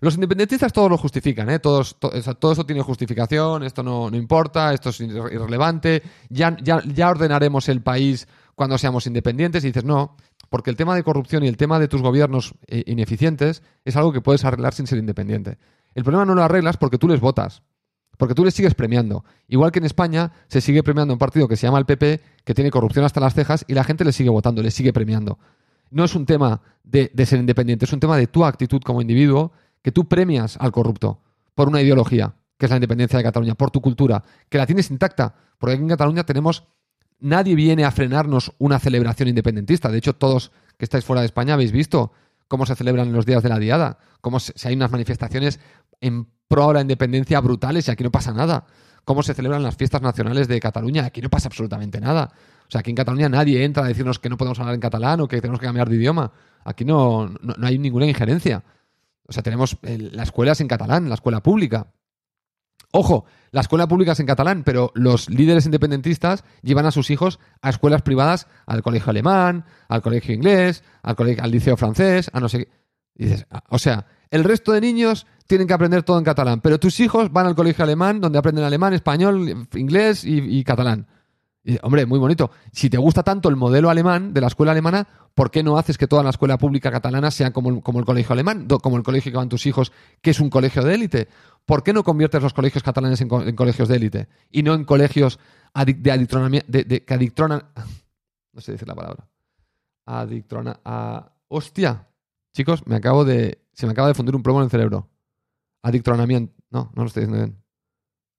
Los independentistas todos lo justifican, ¿eh? Todos, todo esto tiene justificación, esto no, no importa, esto es irre- irrelevante, ya, ya, ya ordenaremos el país cuando seamos independientes y dices, no, porque el tema de corrupción y el tema de tus gobiernos eh, ineficientes es algo que puedes arreglar sin ser independiente. El problema no lo arreglas porque tú les votas, porque tú les sigues premiando. Igual que en España se sigue premiando un partido que se llama el PP, que tiene corrupción hasta las cejas y la gente le sigue votando, le sigue premiando. No es un tema de, de ser independiente, es un tema de tu actitud como individuo, que tú premias al corrupto por una ideología, que es la independencia de Cataluña, por tu cultura, que la tienes intacta, porque aquí en Cataluña tenemos... Nadie viene a frenarnos una celebración independentista. De hecho, todos que estáis fuera de España habéis visto cómo se celebran los días de la diada, cómo se, si hay unas manifestaciones en pro de la independencia brutales y aquí no pasa nada. Cómo se celebran las fiestas nacionales de Cataluña, aquí no pasa absolutamente nada. O sea, aquí en Cataluña nadie entra a decirnos que no podemos hablar en catalán o que tenemos que cambiar de idioma. Aquí no, no hay ninguna injerencia. O sea, tenemos el- la escuela es en catalán, la escuela pública. Ojo, la escuela pública es en catalán, pero los líderes independentistas llevan a sus hijos a escuelas privadas, al colegio alemán, al colegio inglés, al, colegio, al liceo francés, a no sé qué. Dices, ah, o sea, el resto de niños tienen que aprender todo en catalán, pero tus hijos van al colegio alemán donde aprenden alemán, español, inglés y catalán. Hombre, muy bonito. Si te gusta tanto el modelo alemán de la escuela alemana, ¿por qué no haces que toda la escuela pública catalana sea como, el- como el colegio alemán, como el colegio que van tus hijos, que es un colegio de élite? ¿Por qué no conviertes los colegios catalanes en, co- en colegios de élite y no en colegios de adictronamia- de, que adictronan... No sé decir la palabra. Adictrona... a- hostia. Chicos, me acabo de... Se me acaba de fundir un plomo en el cerebro. Adictronamiento. No, no lo estoy diciendo bien.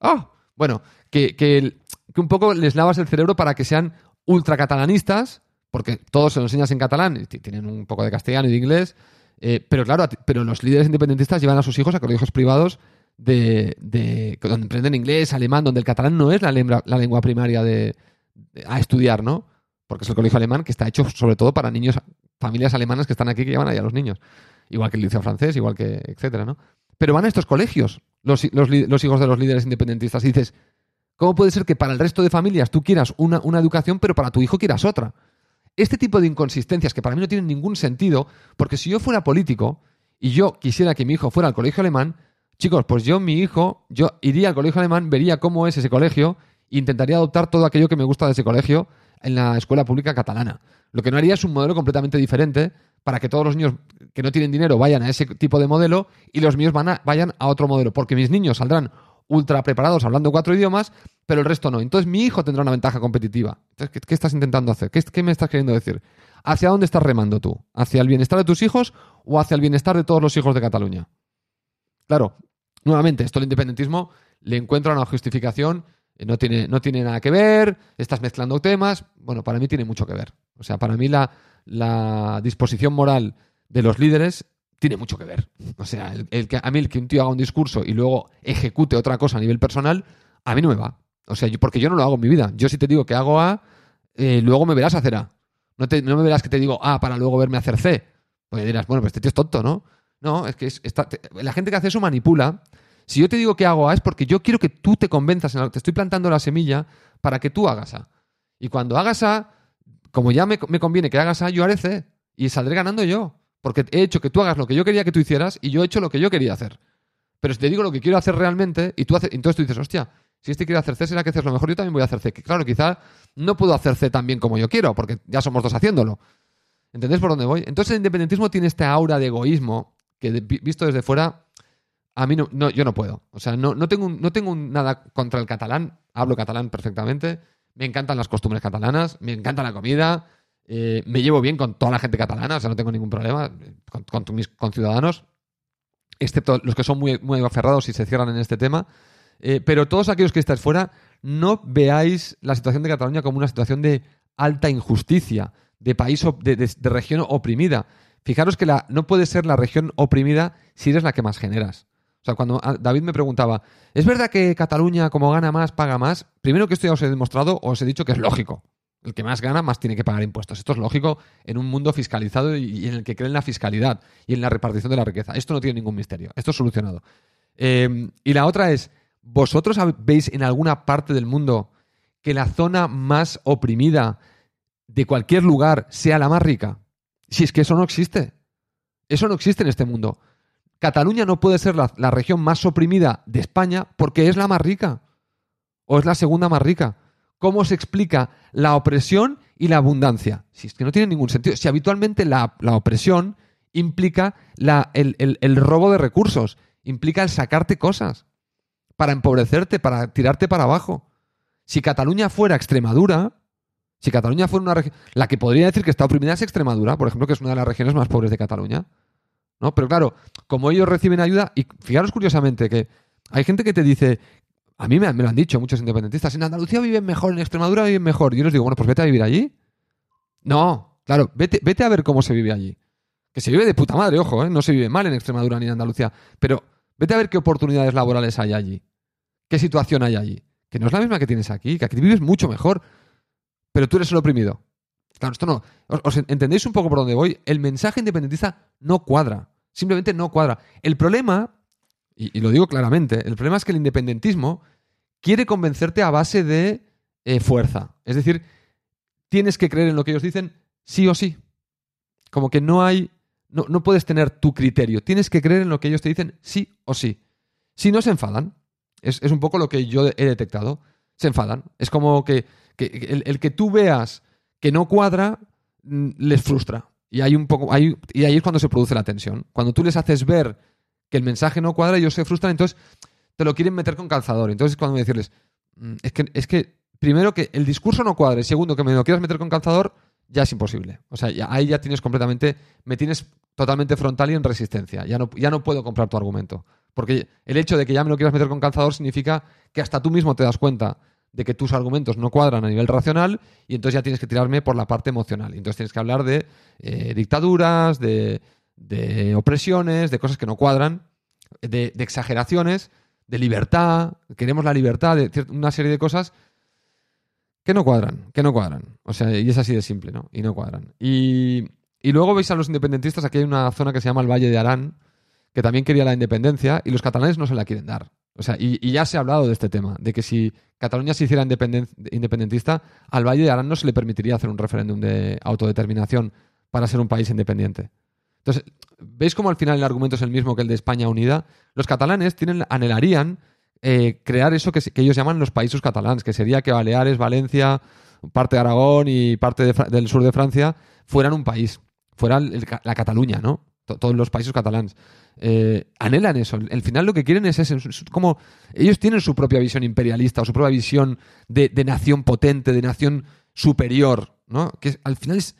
¡Ah! Bueno, que, que, que un poco les lavas el cerebro para que sean ultracatalanistas, porque todos se lo enseñas en catalán, y tienen un poco de castellano y de inglés, eh, pero claro, pero los líderes independentistas llevan a sus hijos a colegios privados de, de- donde aprenden inglés, alemán, donde el catalán no es la lengua, la lengua primaria de, a estudiar, ¿no? Porque es el colegio alemán que está hecho sobre todo para niños, familias alemanas que están aquí que llevan ahí a los niños. Igual que el liceo francés, igual que, etcétera, ¿no? Pero van a estos colegios los, los los hijos de los líderes independentistas y dices, ¿cómo puede ser que para el resto de familias tú quieras una, una educación, pero para tu hijo quieras otra? Este tipo de inconsistencias que para mí no tienen ningún sentido, porque si yo fuera político y yo quisiera que mi hijo fuera al colegio alemán, chicos, pues yo, mi hijo, yo iría al colegio alemán, vería cómo es ese colegio intentaría adoptar todo aquello que me gusta de ese colegio en la escuela pública catalana. Lo que no haría es un modelo completamente diferente para que todos los niños que no tienen dinero vayan a ese tipo de modelo y los míos van a- vayan a otro modelo, porque mis niños saldrán ultra preparados hablando cuatro idiomas, pero el resto no. Entonces mi hijo tendrá una ventaja competitiva. Entonces, ¿qué, estás intentando hacer? ¿Qué, qué me estás queriendo decir? ¿Hacia dónde estás remando tú? ¿Hacia el bienestar de tus hijos o hacia el bienestar de todos los hijos de Cataluña? Claro, nuevamente, esto el independentismo le encuentra una justificación, eh, no tiene, no tiene nada que ver, estás mezclando temas. Bueno, para mí tiene mucho que ver. O sea, para mí la, la disposición moral de los líderes tiene mucho que ver. O sea, el, que, a mí el que un tío haga un discurso y luego ejecute otra cosa a nivel personal, a mí no me va. O sea, yo- porque yo no lo hago en mi vida. Yo si te digo que hago A, eh, luego me verás hacer A. No, te- no me verás que te digo A para luego verme hacer C. Porque dirás, bueno, pues este tío es tonto, ¿no? No, es que es- está- la gente que hace eso manipula. Si yo te digo que hago A es porque yo quiero que tú te convenzas, en algo. te estoy plantando la semilla para que tú hagas A. Y cuando hagas A, como ya me, me conviene que hagas A, yo haré C. Y saldré ganando yo. Porque he hecho que tú hagas lo que yo quería que tú hicieras y yo he hecho lo que yo quería hacer. Pero si te digo lo que quiero hacer realmente y tú haces, entonces tú dices, hostia, si este quiere hacer C, será que haces lo mejor, yo también voy a hacer C. Que claro, quizá no puedo hacer C tan bien como yo quiero, porque ya somos dos haciéndolo. ¿Entendés por dónde voy? Entonces el independentismo tiene esta aura de egoísmo que visto desde fuera, a mí no, no- yo no puedo. O sea, no, no tengo, no tengo nada contra el catalán, hablo catalán perfectamente, me encantan las costumbres catalanas, me encanta la comida, eh, me llevo bien con toda la gente catalana, o sea, no tengo ningún problema con, con mis conciudadanos, excepto los que son muy, aferrados y se cierran en este tema. Eh, pero todos aquellos que estáis fuera, no veáis la situación de Cataluña como una situación de alta injusticia, de país, de, de- región oprimida. Fijaros que no puede ser la región oprimida si eres la que más generas. O sea, cuando ah, David me preguntaba, ¿es verdad que Cataluña, como gana más, paga más? Primero que esto ya os he demostrado, os he dicho que es lógico. El que más gana, más tiene que pagar impuestos. Esto es lógico en un mundo fiscalizado y, en el que creen en la fiscalidad y en la repartición de la riqueza. Esto no tiene ningún misterio. Esto es solucionado. Eh, y la otra es, ¿vosotros veis en alguna parte del mundo que la zona más oprimida de cualquier lugar sea la más rica? Si es que eso no existe. Eso no existe en este mundo. Cataluña no puede ser la región más oprimida de España porque es la más rica. O es la segunda más rica cómo se explica la opresión y la abundancia. Si es que no tiene ningún sentido. Si habitualmente la, opresión implica el, robo de recursos, implica el sacarte cosas para empobrecerte, para tirarte para abajo. Si Cataluña fuera Extremadura, si Cataluña fuera una región, la que podría decir que está oprimida es Extremadura, por ejemplo, que es una de las regiones más pobres de Cataluña. ¿no? Pero claro, como ellos reciben ayuda, y fijaros curiosamente que hay gente que te dice a mí me, lo han dicho muchos independentistas. En Andalucía viven mejor, en Extremadura viven mejor. Yo les digo, bueno, pues vete a vivir allí. No, claro, vete, vete a ver cómo se vive allí. Que se vive de puta madre, ojo, ¿eh? no se vive mal en Extremadura ni en Andalucía. Pero vete a ver qué oportunidades laborales hay allí. ¿Qué situación hay allí? Que no es la misma que tienes aquí, que aquí vives mucho mejor. Pero tú eres el oprimido. Claro, esto no. ¿Os, entendéis un poco por dónde voy? El mensaje independentista no cuadra. Simplemente no cuadra. El problema y, lo digo claramente, el problema es que el independentismo quiere convencerte a base de eh, fuerza. Es decir, tienes que creer en lo que ellos dicen sí o sí. Como que no hay, no, no puedes tener tu criterio, tienes que creer en lo que ellos te dicen sí o sí. Si no se enfadan, es, un poco lo que yo he detectado, se enfadan. Es como que, el, que tú veas que no cuadra mm, les frustra. Y, hay un poco, hay, y ahí es cuando se produce la tensión. Cuando tú les haces ver que el mensaje no cuadra, ellos se frustran, entonces te lo quieren meter con calzador. Entonces, cuando me decirles, mm, es que, es que primero que el discurso no cuadre, segundo que me lo quieras meter con calzador, ya es imposible. O sea, ahí ya tienes completamente, me tienes totalmente frontal y en resistencia. Ya no, ya no puedo comprar tu argumento. Porque el hecho de que ya me lo quieras meter con calzador significa que hasta tú mismo te das cuenta de que tus argumentos no cuadran a nivel racional y entonces ya tienes que tirarme por la parte emocional. Y entonces tienes que hablar de eh, dictaduras, de de opresiones, de cosas que no cuadran, de, exageraciones, de libertad, queremos la libertad, de una serie de cosas que no cuadran, que no cuadran. O sea, y es así de simple, ¿no? Y no cuadran. Y, luego veis a los independentistas, aquí hay una zona que se llama el Valle de Arán, que también quería la independencia, y los catalanes no se la quieren dar. O sea, y, y ya se ha hablado de este tema, de que si Cataluña se hiciera independentista, al Valle de Arán no se le permitiría hacer un referéndum de autodeterminación para ser un país independiente. Entonces, ¿veis cómo al final el argumento es el mismo que el de España unida? Los catalanes tienen, anhelarían eh, crear eso que, ellos llaman los países catalanes, que sería que Baleares, Valencia, parte de Aragón y parte del sur de Francia fueran un país, fueran la Cataluña, ¿no? todos los países catalanes. Eh, anhelan eso. Al final lo que quieren es eso. como ellos tienen su propia visión imperialista o su propia visión de, de nación potente, de nación superior, ¿no? Que al final es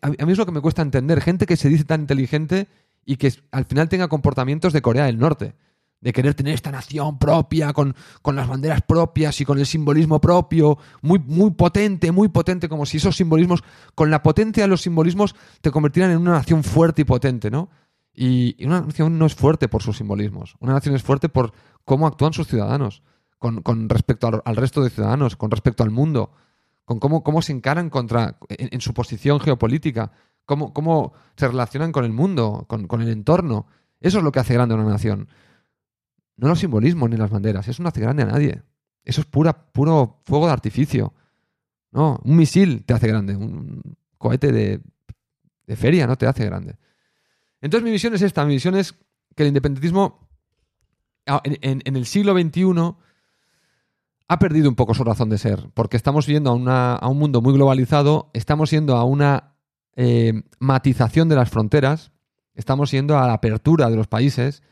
a, mí es lo que me cuesta entender. Gente que se dice tan inteligente y que al final tenga comportamientos de Corea del Norte. De querer tener esta nación propia, con, las banderas propias y con el simbolismo propio, muy, muy potente, muy potente, como si esos simbolismos, con la potencia de los simbolismos, te convirtieran en una nación fuerte y potente, ¿no? Y, una nación no es fuerte por sus simbolismos. Una nación es fuerte por cómo actúan sus ciudadanos, con, respecto al resto de ciudadanos, con respecto al mundo con cómo, cómo se encaran contra, en, su posición geopolítica, cómo, cómo, se relacionan con el mundo, con, el entorno. Eso es lo que hace grande una nación. No los simbolismos ni las banderas, eso no hace grande a nadie. Eso es pura, puro fuego de artificio. No, un misil te hace grande, un cohete de, feria no te hace grande. Entonces mi visión es esta, mi visión es que el independentismo en, en el siglo XXI ha perdido un poco su razón de ser, porque estamos yendo a, un mundo muy globalizado, estamos yendo a una eh, matización de las fronteras, estamos yendo a la apertura de los países,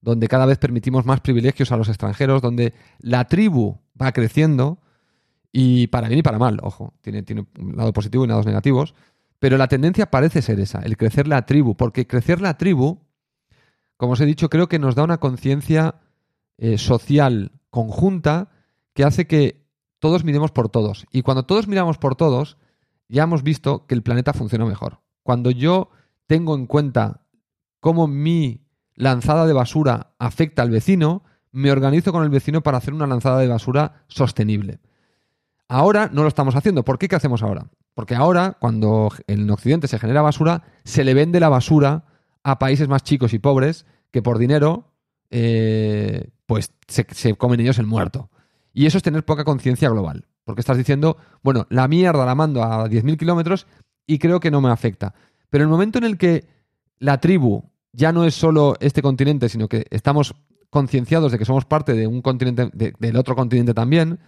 donde cada vez permitimos más privilegios a los extranjeros, donde la tribu va creciendo, y para bien y para mal, ojo, tiene, tiene un lado positivo y lados negativos, pero la tendencia parece ser esa, el crecer la tribu, porque crecer la tribu, como os he dicho, creo que nos da una conciencia eh, social conjunta, que hace que todos miremos por todos. Y cuando todos miramos por todos, ya hemos visto que el planeta funciona mejor. Cuando yo tengo en cuenta cómo mi lanzada de basura afecta al vecino, me organizo con el vecino para hacer una lanzada de basura sostenible. Ahora no lo estamos haciendo. ¿Por qué? ¿Qué hacemos ahora? Porque ahora, cuando en Occidente se genera basura, se le vende la basura a países más chicos y pobres que por dinero, eh, pues se, se comen ellos el muerto. Y eso es tener poca conciencia global. Porque estás diciendo, bueno, la mierda la mando a 10.000 kilómetros y creo que no me afecta. Pero el momento en el que la tribu ya no es solo este continente, sino que estamos concienciados de que somos parte de un continente, de- del otro continente también,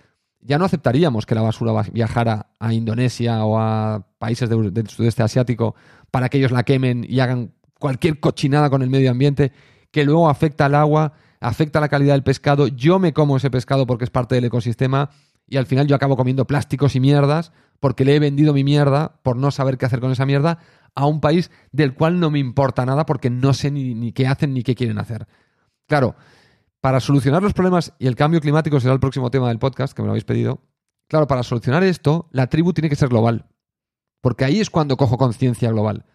ya no aceptaríamos que la basura viajara a Indonesia o a países de- del sudeste asiático para que ellos la quemen y hagan cualquier cochinada con el medio ambiente que luego afecta al agua, afecta la calidad del pescado. Yo me como ese pescado porque es parte del ecosistema y al final yo acabo comiendo plásticos y mierdas porque le he vendido mi mierda por no saber qué hacer con esa mierda a un país del cual no me importa nada porque no sé ni, qué hacen ni qué quieren hacer. Claro, para solucionar los problemas, y el cambio climático será el próximo tema del podcast, que me lo habéis pedido, claro, para solucionar esto, la tribu tiene que ser global. Porque ahí es cuando cojo conciencia global.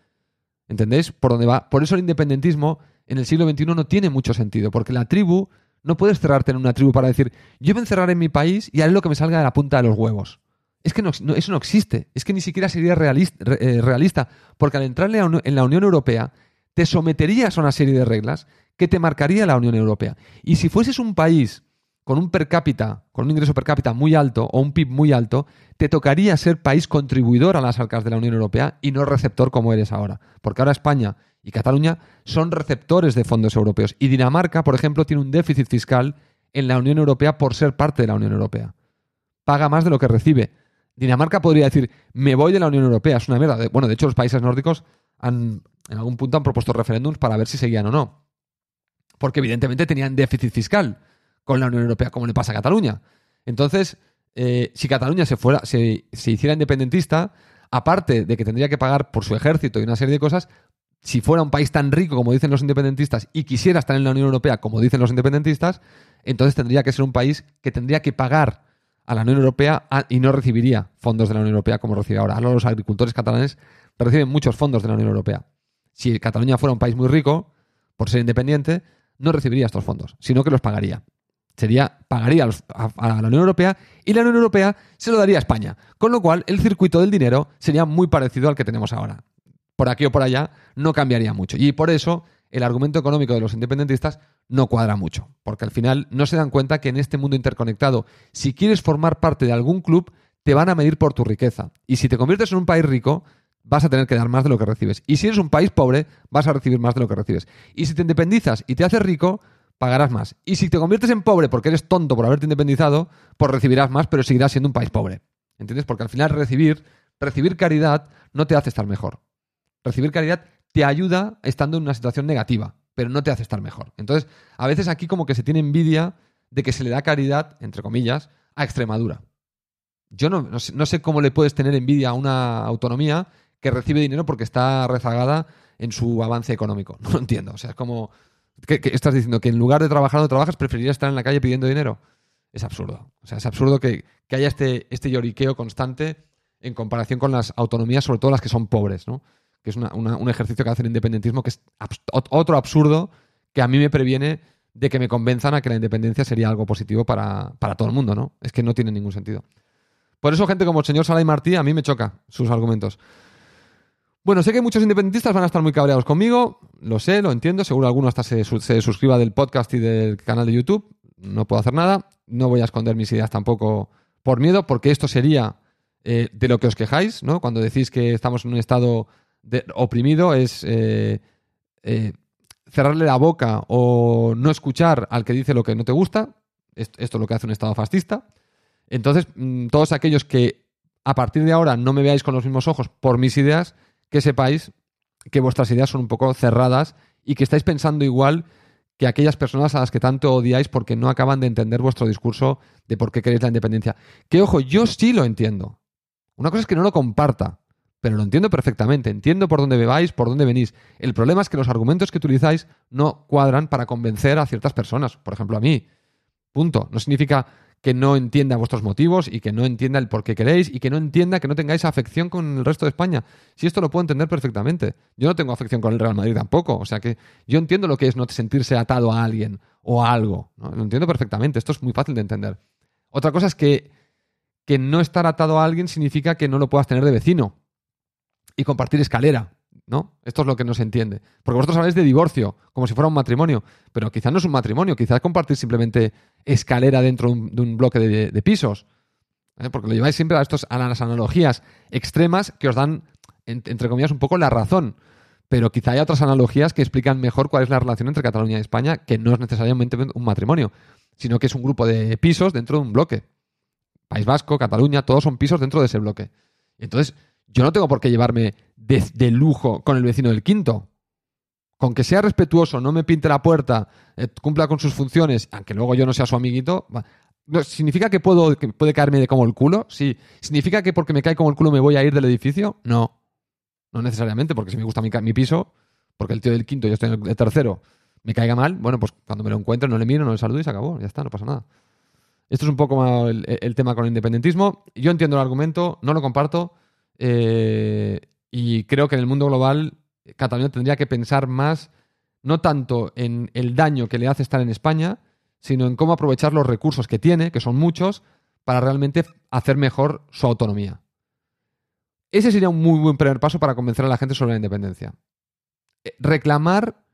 ¿Entendéis? Por dónde va. Por eso el independentismo en el siglo XXI no tiene mucho sentido, porque la tribu, no puedes cerrarte en una tribu para decir, yo me encerraré en mi país y haré lo que me salga de la punta de los huevos. Es que eso no existe. Es que ni siquiera sería realista, re- eh, realista porque al entrar en la Unión Europea, te someterías a una serie de reglas que te marcaría la Unión Europea. Y si fueses un país con un per cápita, con un ingreso per cápita muy alto o un PIB muy alto, te tocaría ser país contribuidor a las arcas de la Unión Europea y no receptor como eres ahora. Porque ahora España y Cataluña son receptores de fondos europeos. Y Dinamarca, por ejemplo, tiene un déficit fiscal en la Unión Europea por ser parte de la Unión Europea. Paga más de lo que recibe. Dinamarca podría decir, me voy de la Unión Europea, es una mierda. Bueno, de hecho, los países nórdicos han, en algún punto han propuesto referéndums para ver si seguían o no. Porque evidentemente tenían déficit fiscal con la Unión Europea, como le pasa a Cataluña. Entonces, eh, si Cataluña se, fuera, se, se hiciera independentista, aparte de que tendría que pagar por su ejército y una serie de cosas, si fuera un país tan rico como dicen los independentistas y quisiera estar en la Unión Europea como dicen los independentistas, entonces tendría que ser un país que tendría que pagar a la Unión Europea y no recibiría fondos de la Unión Europea como recibe ahora. Ahora los agricultores catalanes reciben muchos fondos de la Unión Europea. Si Cataluña fuera un país muy rico, por ser independiente, no recibiría estos fondos, sino que los pagaría. Sería, pagaría a la Unión Europea y la Unión Europea se lo daría a España. Con lo cual, el circuito del dinero sería muy parecido al que tenemos ahora. Por aquí o por allá no cambiaría mucho. Y por eso el argumento económico de los independentistas no cuadra mucho. Porque al final no se dan cuenta que en este mundo interconectado, si quieres formar parte de algún club, te van a medir por tu riqueza. Y si te conviertes en un país rico, vas a tener que dar más de lo que recibes. Y si eres un país pobre, vas a recibir más de lo que recibes. Y si te independizas y te haces rico, pagarás más. Y si te conviertes en pobre porque eres tonto por haberte independizado, pues recibirás más, pero seguirás siendo un país pobre. ¿Entiendes? Porque al final recibir, recibir caridad no te hace estar mejor. Recibir caridad te ayuda estando en una situación negativa, pero no te hace estar mejor. Entonces, a veces aquí como que se tiene envidia de que se le da caridad, entre comillas, a Extremadura. Yo no, no sé, no cómo le puedes tener envidia a una autonomía que recibe dinero porque está rezagada en su avance económico. No lo entiendo. O sea, es como... ¿qué, estás diciendo? ¿Que en lugar de trabajar donde trabajas preferirías estar en la calle pidiendo dinero? Es absurdo. O sea, es absurdo que, que haya este, este lloriqueo constante en comparación con las autonomías, sobre todo las que son pobres, ¿no? Que es un ejercicio que hace el independentismo que es otro absurdo que a mí me previene de que me convenzan a que la independencia sería algo positivo para, para todo el mundo, ¿no? Es que no tiene ningún sentido. Por eso, gente como el señor Salah y Martí, a mí me choca sus argumentos. Bueno, sé que muchos independentistas van a estar muy cabreados conmigo, lo sé, lo entiendo, seguro alguno hasta se, se suscriba del podcast y del canal de YouTube, no puedo hacer nada, no voy a esconder mis ideas tampoco por miedo, porque esto sería eh, de lo que os quejáis, ¿no? Cuando decís que estamos en un estado de- oprimido, es eh, eh, cerrarle la boca o no escuchar al que dice lo que no te gusta, esto, es lo que hace un estado fascista. Entonces, mm, todos aquellos que a partir de ahora no me veáis con los mismos ojos por mis ideas, que sepáis que vuestras ideas son un poco cerradas y que estáis pensando igual que aquellas personas a las que tanto odiáis porque no acaban de entender vuestro discurso de por qué queréis la independencia. Que ojo, yo sí lo entiendo. Una cosa es que no lo comparta, pero lo entiendo perfectamente. Entiendo por dónde vais, por dónde venís. El problema es que los argumentos que utilizáis no cuadran para convencer a ciertas personas. Por ejemplo, a mí. Punto. No significa que no entienda vuestros motivos y que no entienda el por qué queréis y que no entienda que no tengáis afección con el resto de España. Si esto lo puedo entender perfectamente. Yo no tengo afección con el Real Madrid tampoco. O sea que yo entiendo lo que es no sentirse atado a alguien o a algo. Lo entiendo perfectamente. Esto es muy fácil de entender. Otra cosa es que, que no estar atado a alguien significa que no lo puedas tener de vecino y compartir escalera, ¿no? Esto es lo que no se entiende. Porque vosotros habláis de divorcio, como si fuera un matrimonio, pero quizás no es un matrimonio, quizás compartir simplemente escalera dentro de un, bloque de, pisos. ¿eh? Porque lo lleváis siempre a, estos, a las analogías extremas que os dan, en- entre comillas, un poco la razón. Pero quizá hay otras analogías que explican mejor cuál es la relación entre Cataluña y España, que no es necesariamente un matrimonio, sino que es un grupo de pisos dentro de un bloque. País Vasco, Cataluña, todos son pisos dentro de ese bloque. Entonces, yo no tengo por qué llevarme de, lujo con el vecino del quinto. Con que sea respetuoso, no me pinte la puerta, eh, cumpla con sus funciones, aunque luego yo no sea su amiguito. ¿Significa que, puedo, puede caerme de como el culo? Sí. ¿Significa que porque me cae como el culo me voy a ir del edificio? No. No necesariamente, porque si me gusta mi, mi piso, porque el tío del quinto, yo estoy en el tercero, me caiga mal, bueno, pues cuando me lo encuentre no le miro, no le saludo y se acabó. Ya está, no pasa nada. Esto es un poco el, el tema con el independentismo. Yo entiendo el argumento, no lo comparto. Eh, y creo que en el mundo global Cataluña tendría que pensar más, no tanto en el daño que le hace estar en España, sino en cómo aprovechar los recursos que tiene, que son muchos, para realmente hacer mejor su autonomía. Ese sería un muy buen primer paso para convencer a la gente sobre la independencia. Eh, Reclamar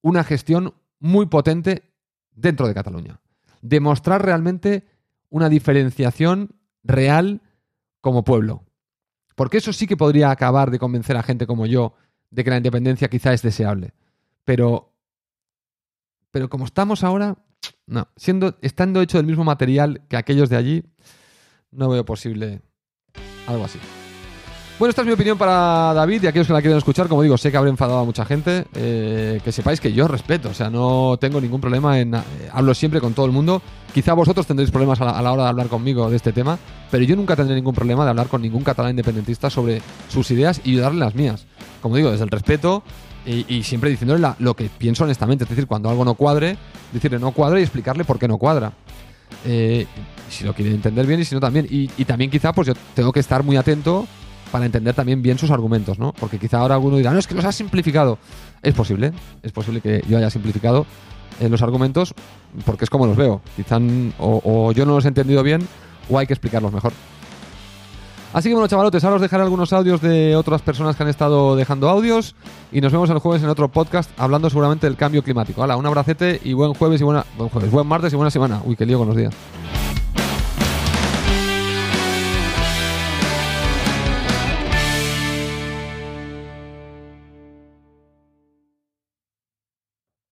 una gestión muy potente dentro de Cataluña. Demostrar realmente una diferenciación real como pueblo. Porque eso sí que podría acabar de convencer a gente como yo de que la independencia quizá es deseable. Pero, pero como estamos ahora, no. Siendo, estando hecho del mismo material que aquellos de allí, no veo posible algo así. Bueno, esta es mi opinión para David y aquellos que la quieren escuchar. Como digo, sé que habré enfadado a mucha gente. eh, que sepáis que yo respeto, o sea, no tengo ningún problema en. eh, hablo siempre con todo el mundo. Quizá vosotros tendréis problemas a la, a la hora de hablar conmigo de este tema, pero yo nunca tendré ningún problema de hablar con ningún catalán independentista sobre sus ideas y darle las mías. Como digo, desde el respeto y, y siempre diciéndole la- lo que pienso honestamente. Es decir, cuando algo no cuadre, decirle no cuadra y explicarle por qué no cuadra. Eh, si lo quiere entender bien y si no también. Y, y también quizá pues yo tengo que estar muy atento para entender también bien sus argumentos, ¿no? Porque quizá ahora alguno dirá, no, es que los has simplificado. Es posible, es posible que yo haya simplificado eh, los argumentos porque es como los veo. Quizá o yo no los he entendido bien o hay que explicarlos mejor. Así que bueno, chavalotes, ahora os dejaré algunos audios de otras personas que han estado dejando audios y nos vemos el jueves en otro podcast hablando seguramente del cambio climático. Hala, un abracete y buen jueves y buena, buen jueves, buen martes y buena semana. Uy, qué lío con los días.